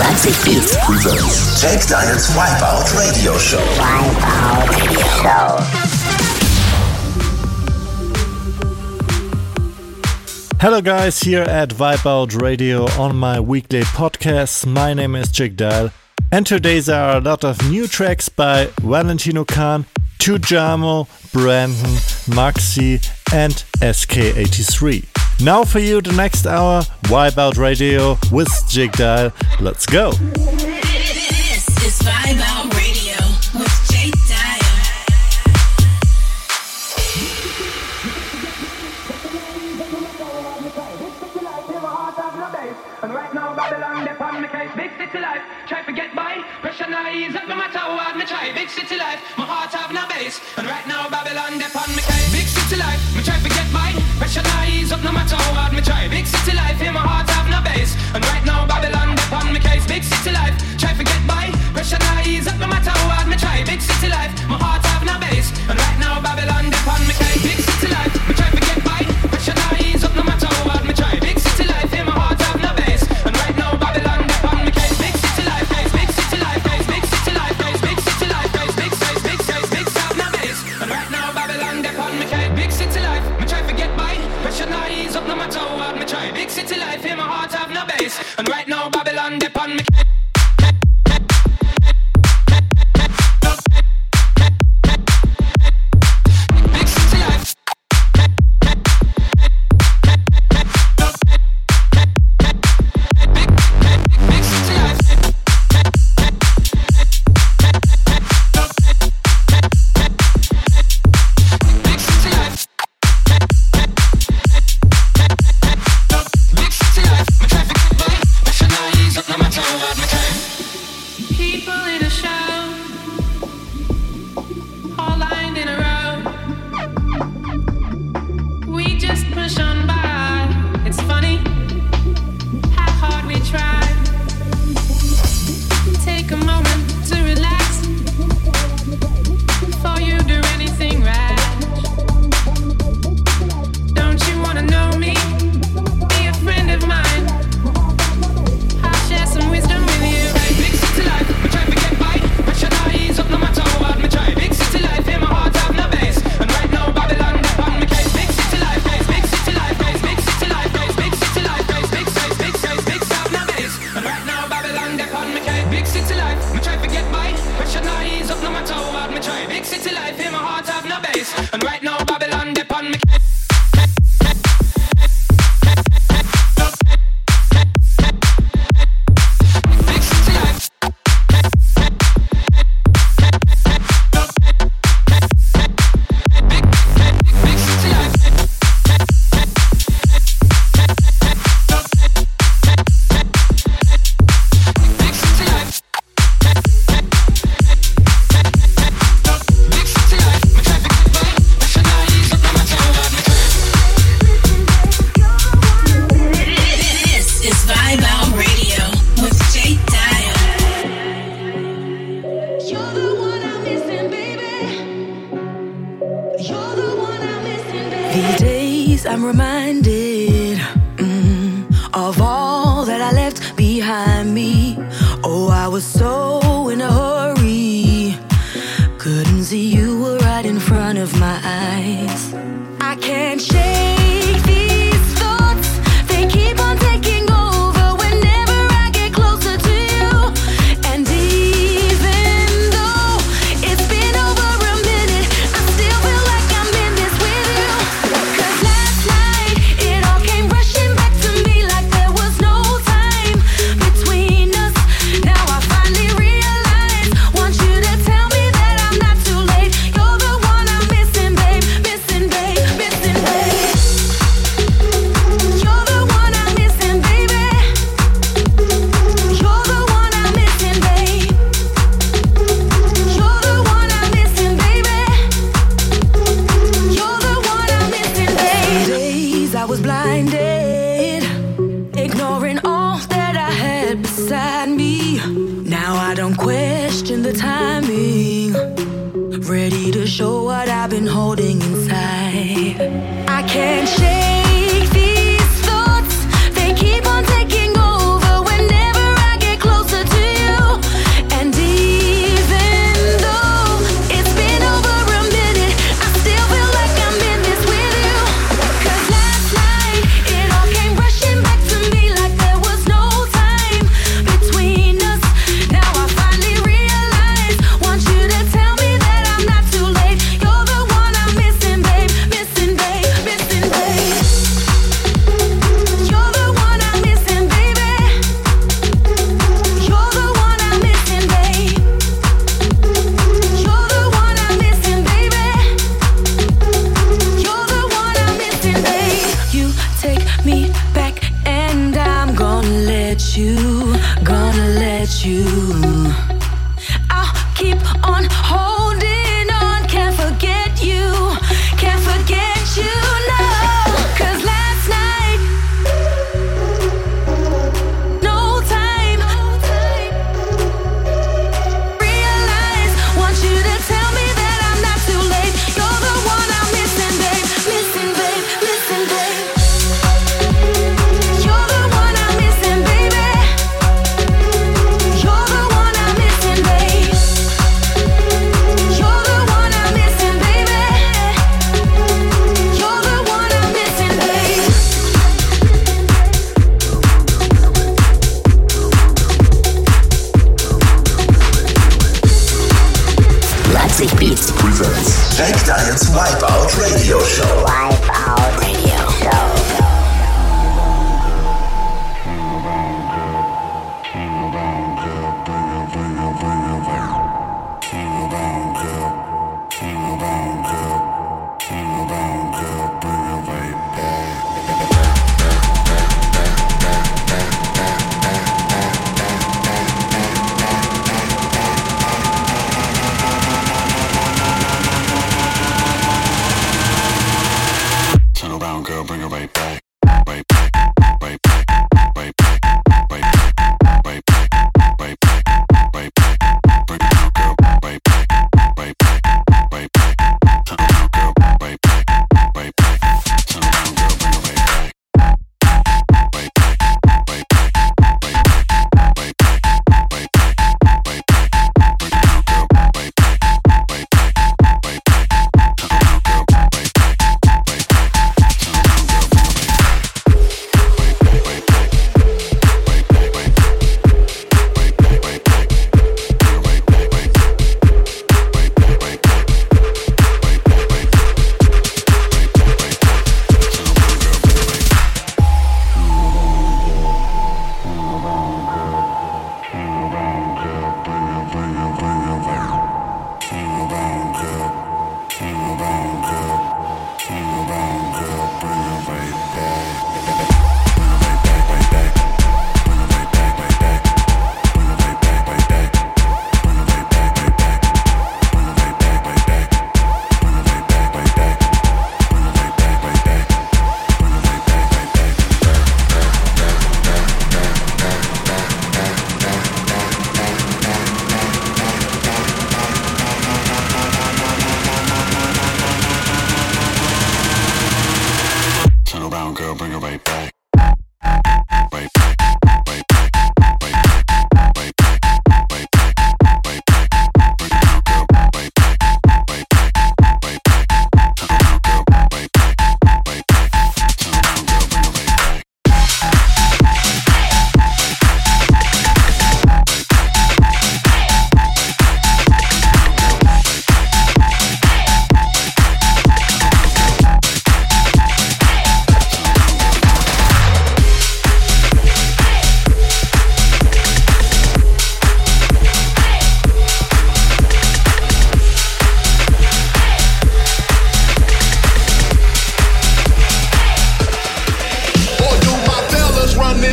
Relaxic Beats presents Jake Dile's Wipeout Radio Show. Vibe Out Radio Show. Hello, guys, here at Vibe Out Radio on my weekly podcast. My name is Jake Dile, and today there are a lot of new tracks by Valentino Khan, Tujamo, Brandon, Moksi, and Eskei83. Now for you, the next hour, Vibe Out Radio with Jake Dile Let's go. This is Vibe Out Radio with Jig Big city life. My heart have no base. And right now, Babylon, And right now Babylon upon me case, big city life. Try to get by, pressure now ease up no matter how hard me try. Big city life, my heart have no base. And right now Babylon upon me case. all that I left behind me. Oh, I was so in a hurry. Couldn't see you were right in front of my eyes. I can't shake.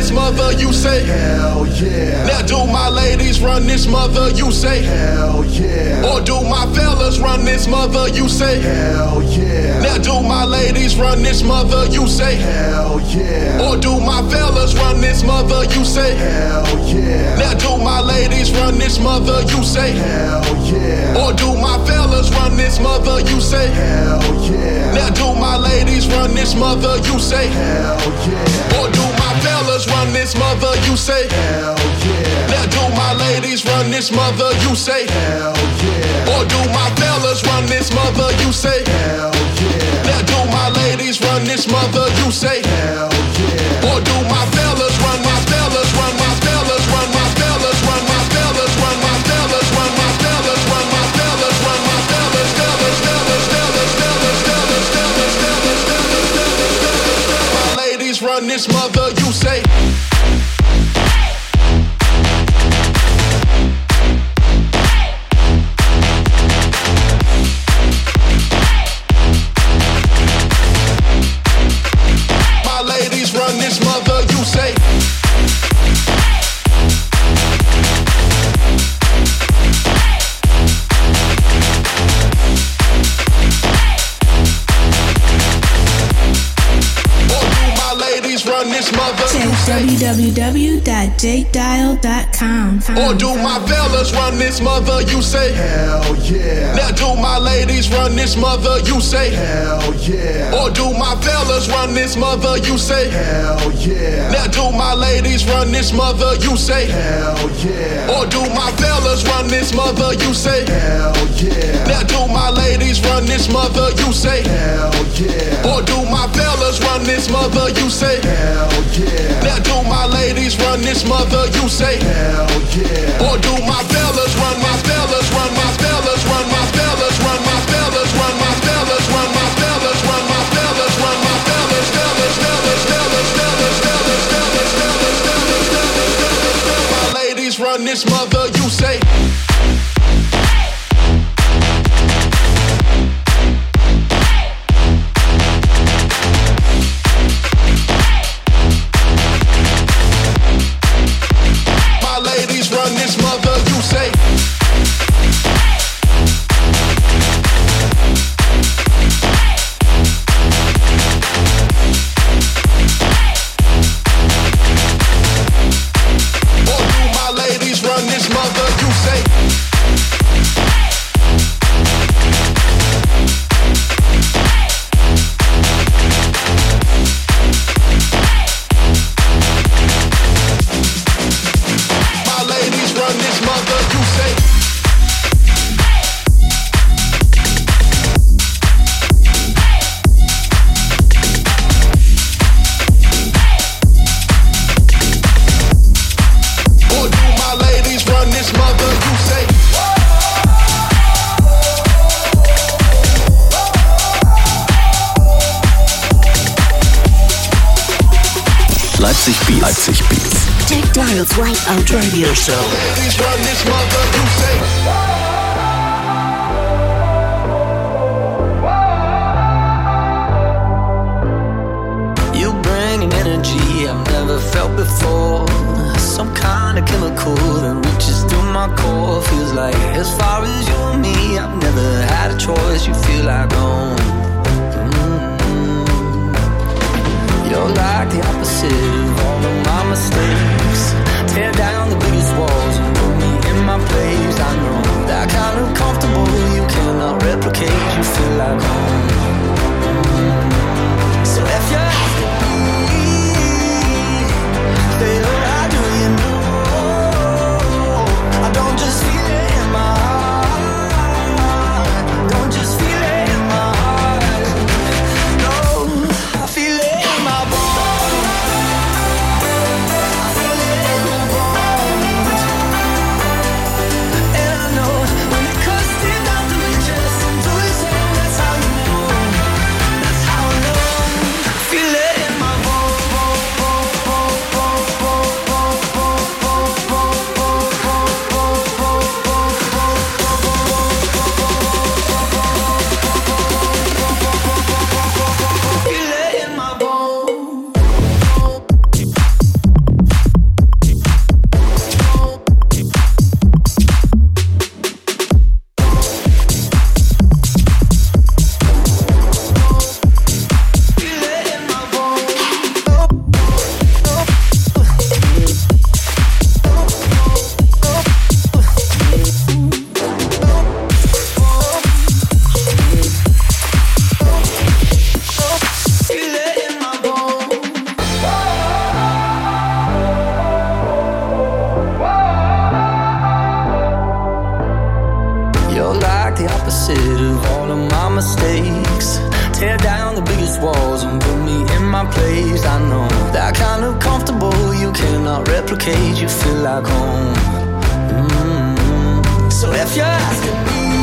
this mother, you say, Hell yeah. Now do my ladies run this mother, you say, Hell yeah. Or do my fellas run this mother, you say, Hell yeah. Now do my ladies run this mother, you say, Hell yeah. Or do my fellas run this mother, you say, Hell yeah. Now do my ladies run this mother, you say, Hell yeah. Or do my fellas run this mother, you say, Hell yeah. Now do my ladies run this mother, you say, Hell yeah. Or do fellas run this mother, you say hell yeah. Now do my ladies run this mother, you say hell yeah. Or do my fellas run this mother, you say hell yeah. Now do my ladies run this mother, you say hell yeah. Or do my fellas run my fellas his mother, you say. www.jakedile.com. Or do my fellas run this mother? You say Hell yeah. Now do my ladies run this mother? You say Hell yeah. Or do my fellas run this mother? You say Hell yeah. Now do my ladies run this mother? You say Hell yeah. Or do my fellas run this mother? You say Hell yeah. Now do my ladies run this mother? You say Hell yeah. Or do my fellas run this mother? You say Hell yeah. This mother? You say Hell yeah. Or do my fellas felt before. Some kind of chemical that reaches through my core. Feels like as far as you and me, I've never had a choice. You feel like home. Mm. You're like the opposite of all of my mistakes. Tear down the biggest walls and put me in my place. I know that kind of comfortable you cannot replicate. You feel like home. So if you're asking me, the opposite of all of my mistakes. Tear down the biggest walls and put me in my place. I know that kind of comfortable you cannot replicate. You feel like home. Mm. So if you're asking me,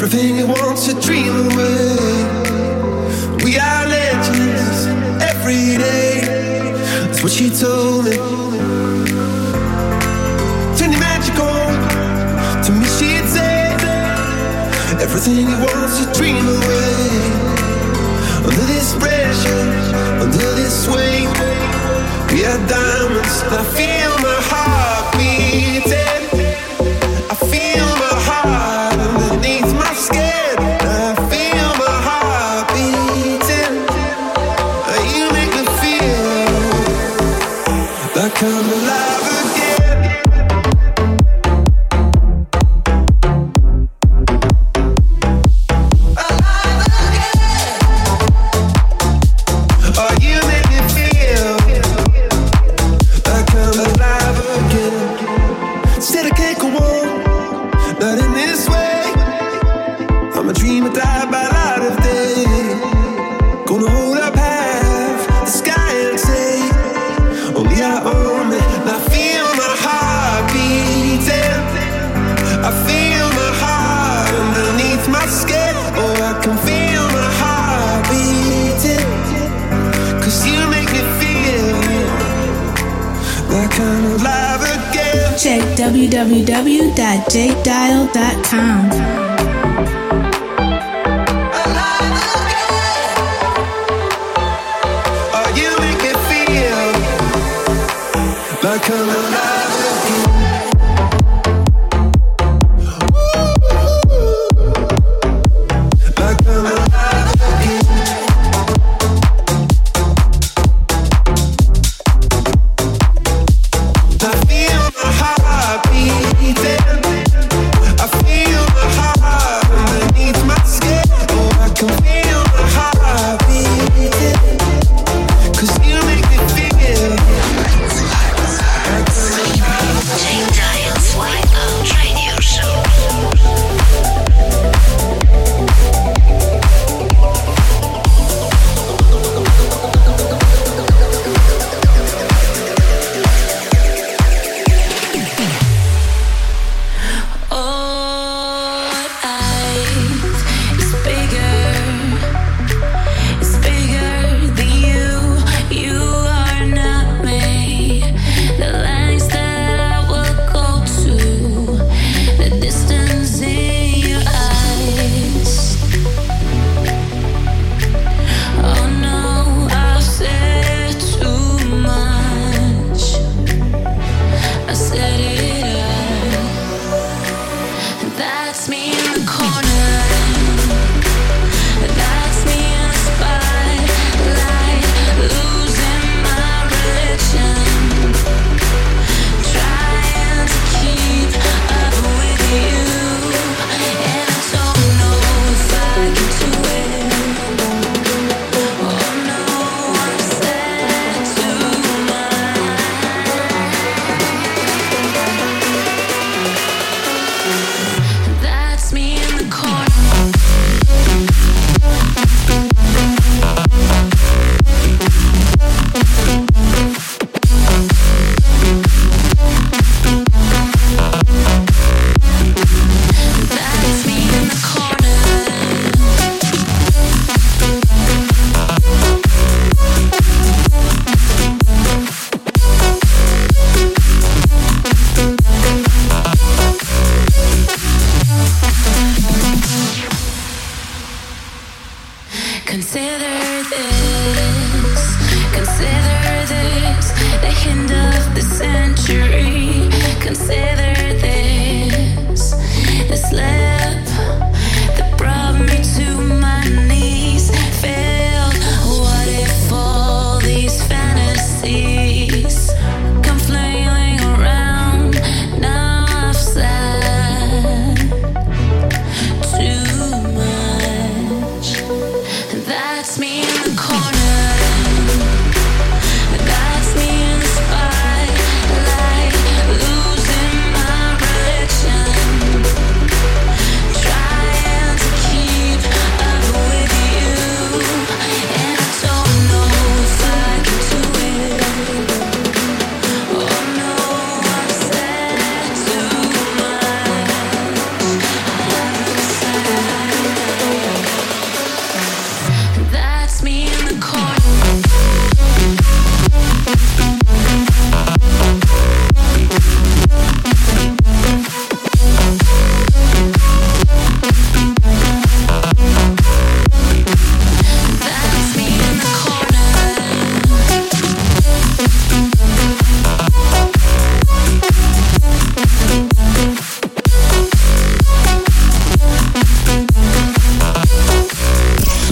Everything you want to dream away. We are legends every day. That's what she told me. Pretty magical. To me, she'd say everything you want to dream away. Under this pressure, under this weight, we are diamonds. I feel my Time.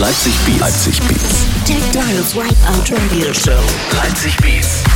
Leipzig Beats. Leipzig Beats. Tech Dials Wipeout Radio Show. Leipzig Beats.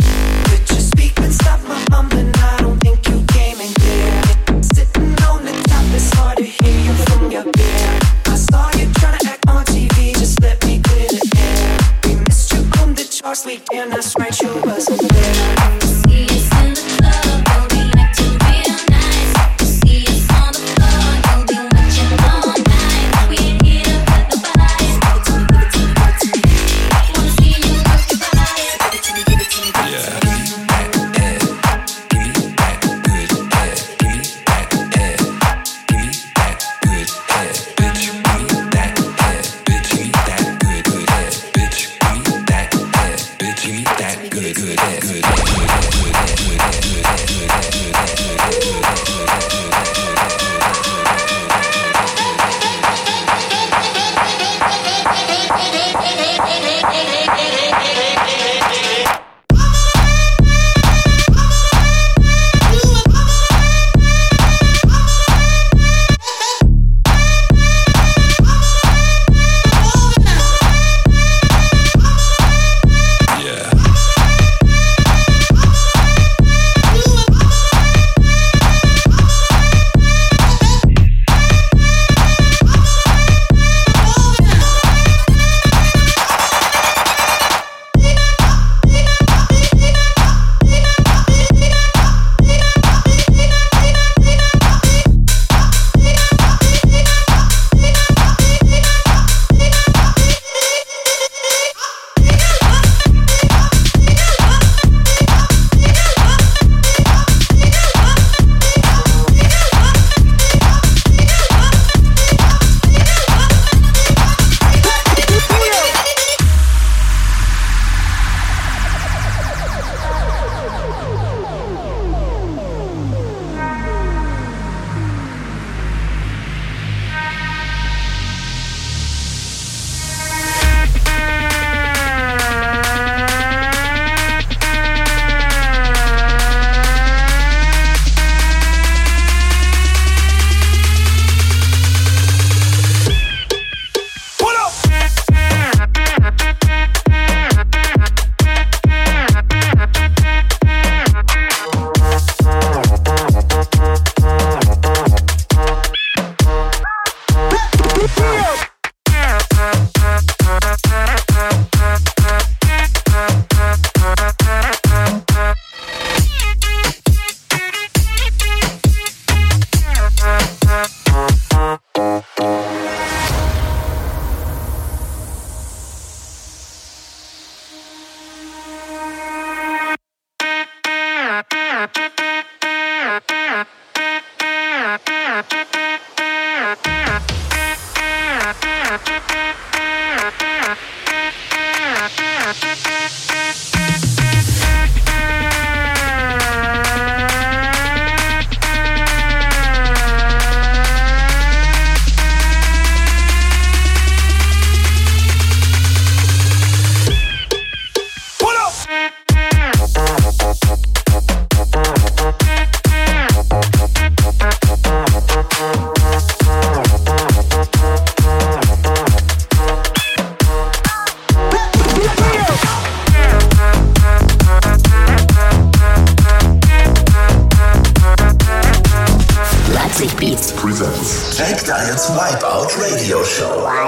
Vibe Out Radio Show.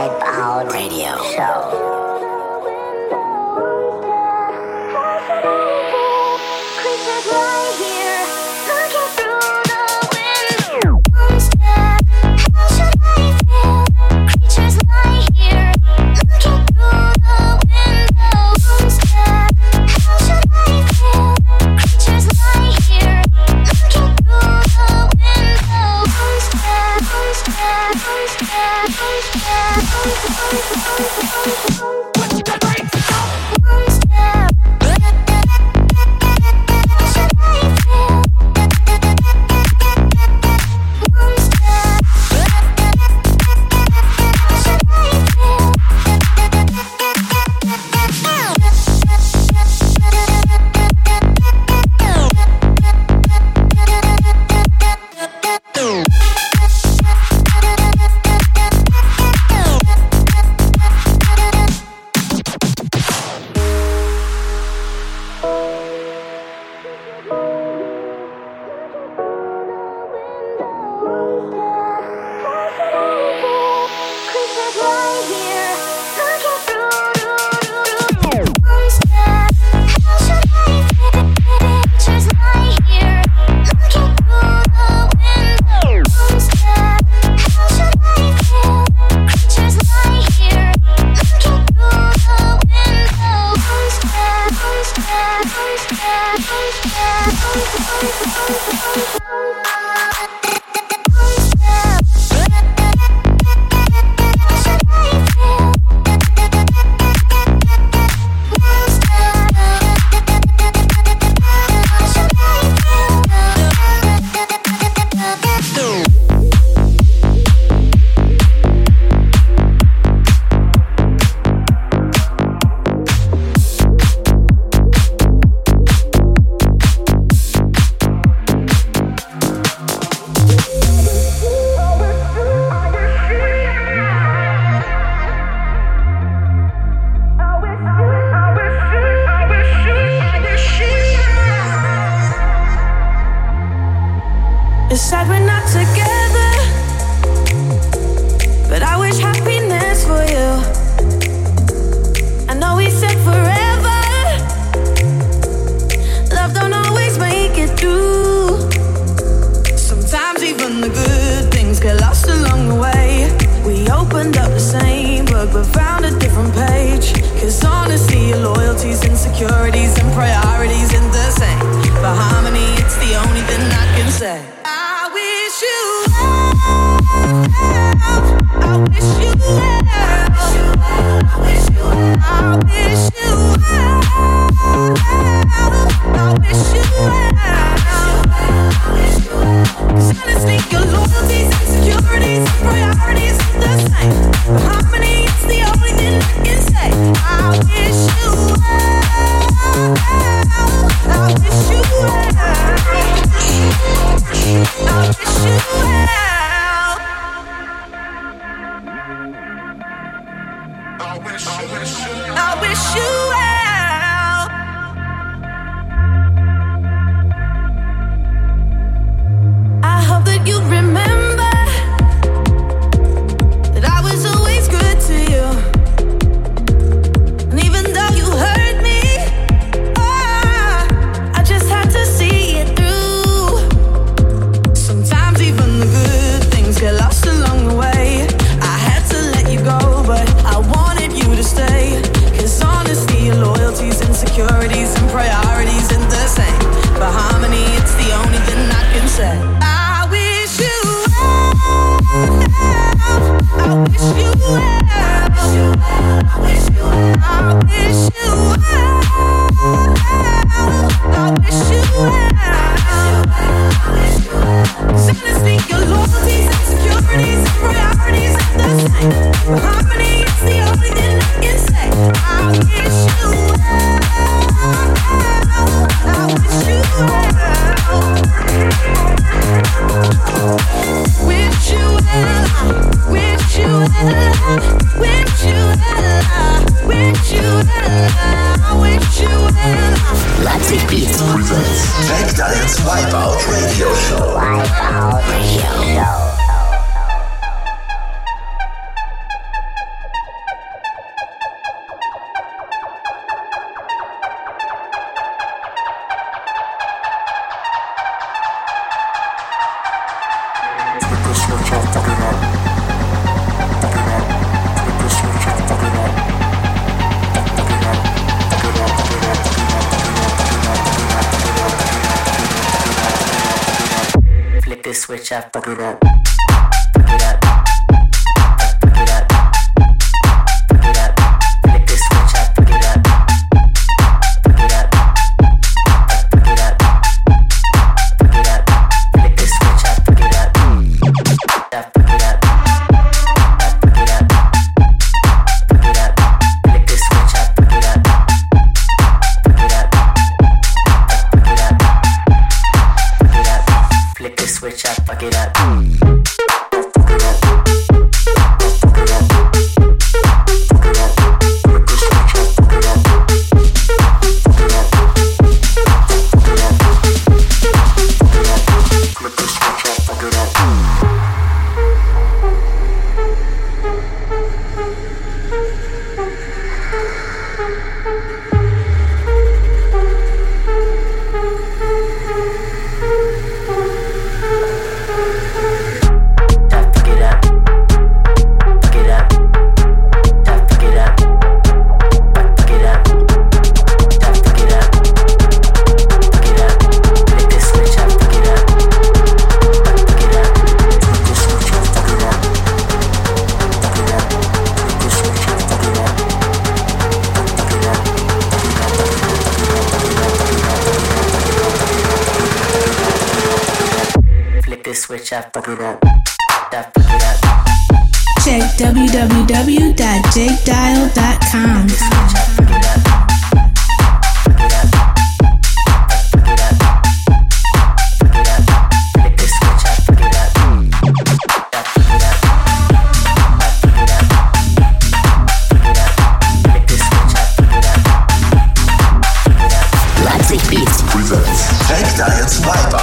Presents Jake Dile's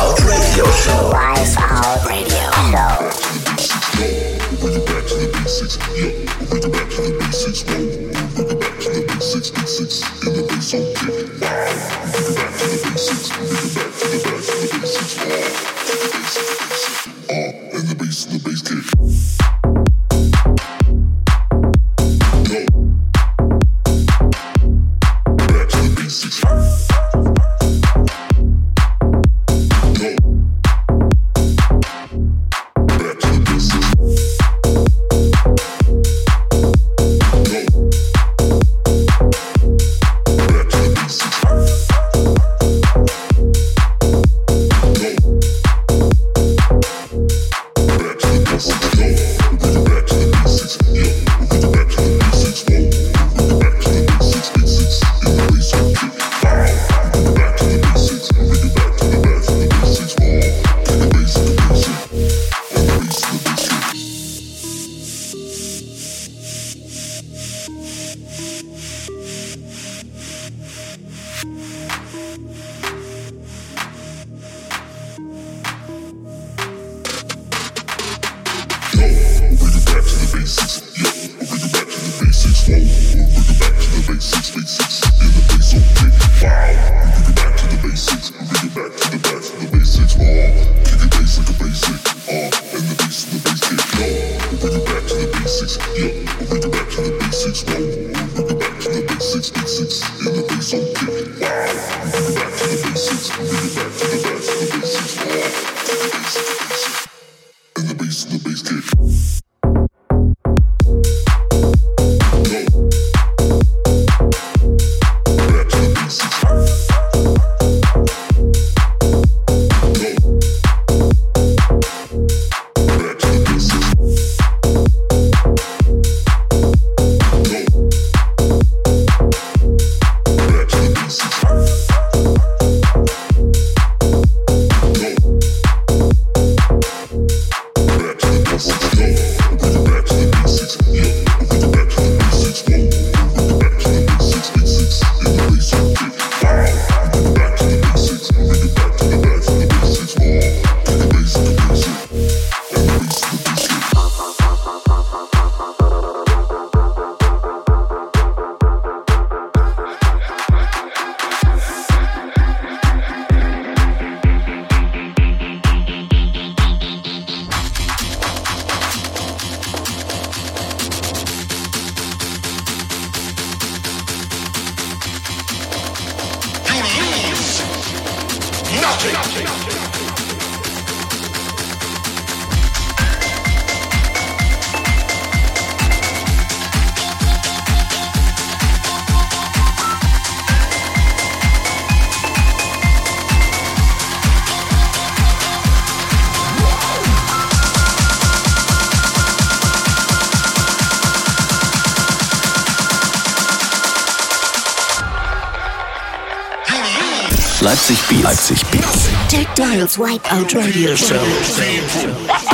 Dile's Wipeout Radio Show.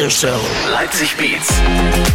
Radio Leipzig Beats.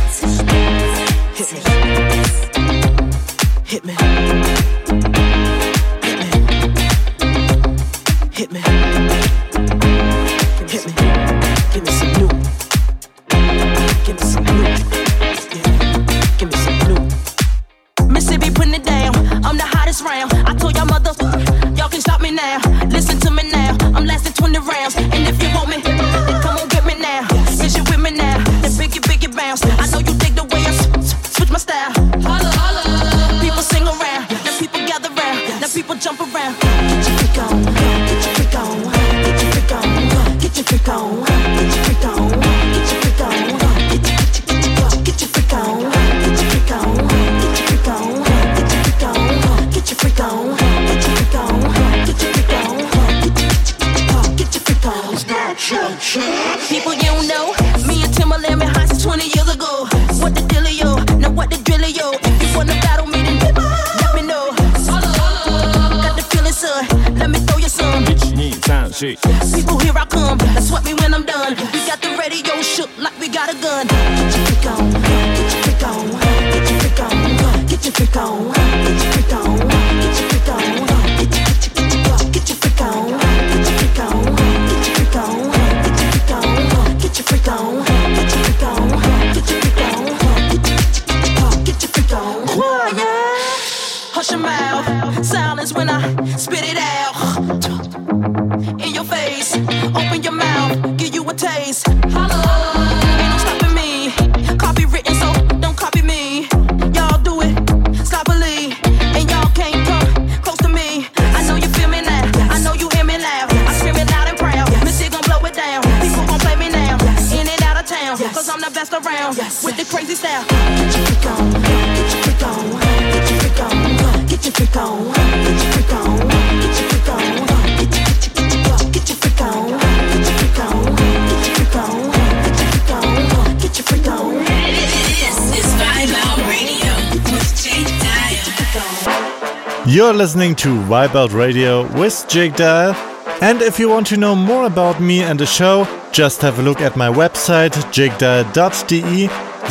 You're listening to Vibe Out Radio with Jake Dile. And if you want to know more about me and the show, just have a look at my website, jakedile.de.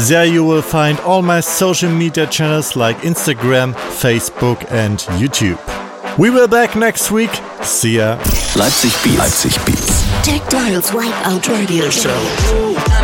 There you will find all my social media channels like Instagram, Facebook, and YouTube. We will back next week. See ya. Leipzig Beats. Leipzig Beats. Jake Dile's Wipeout Radio Show.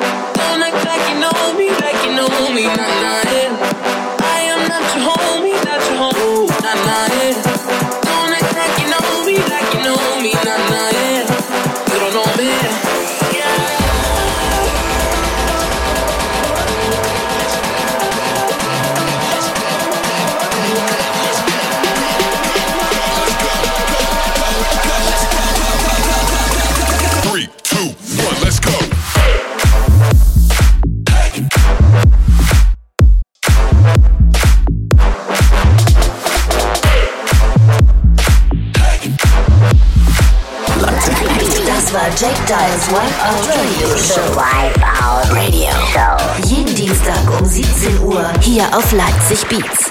Beats.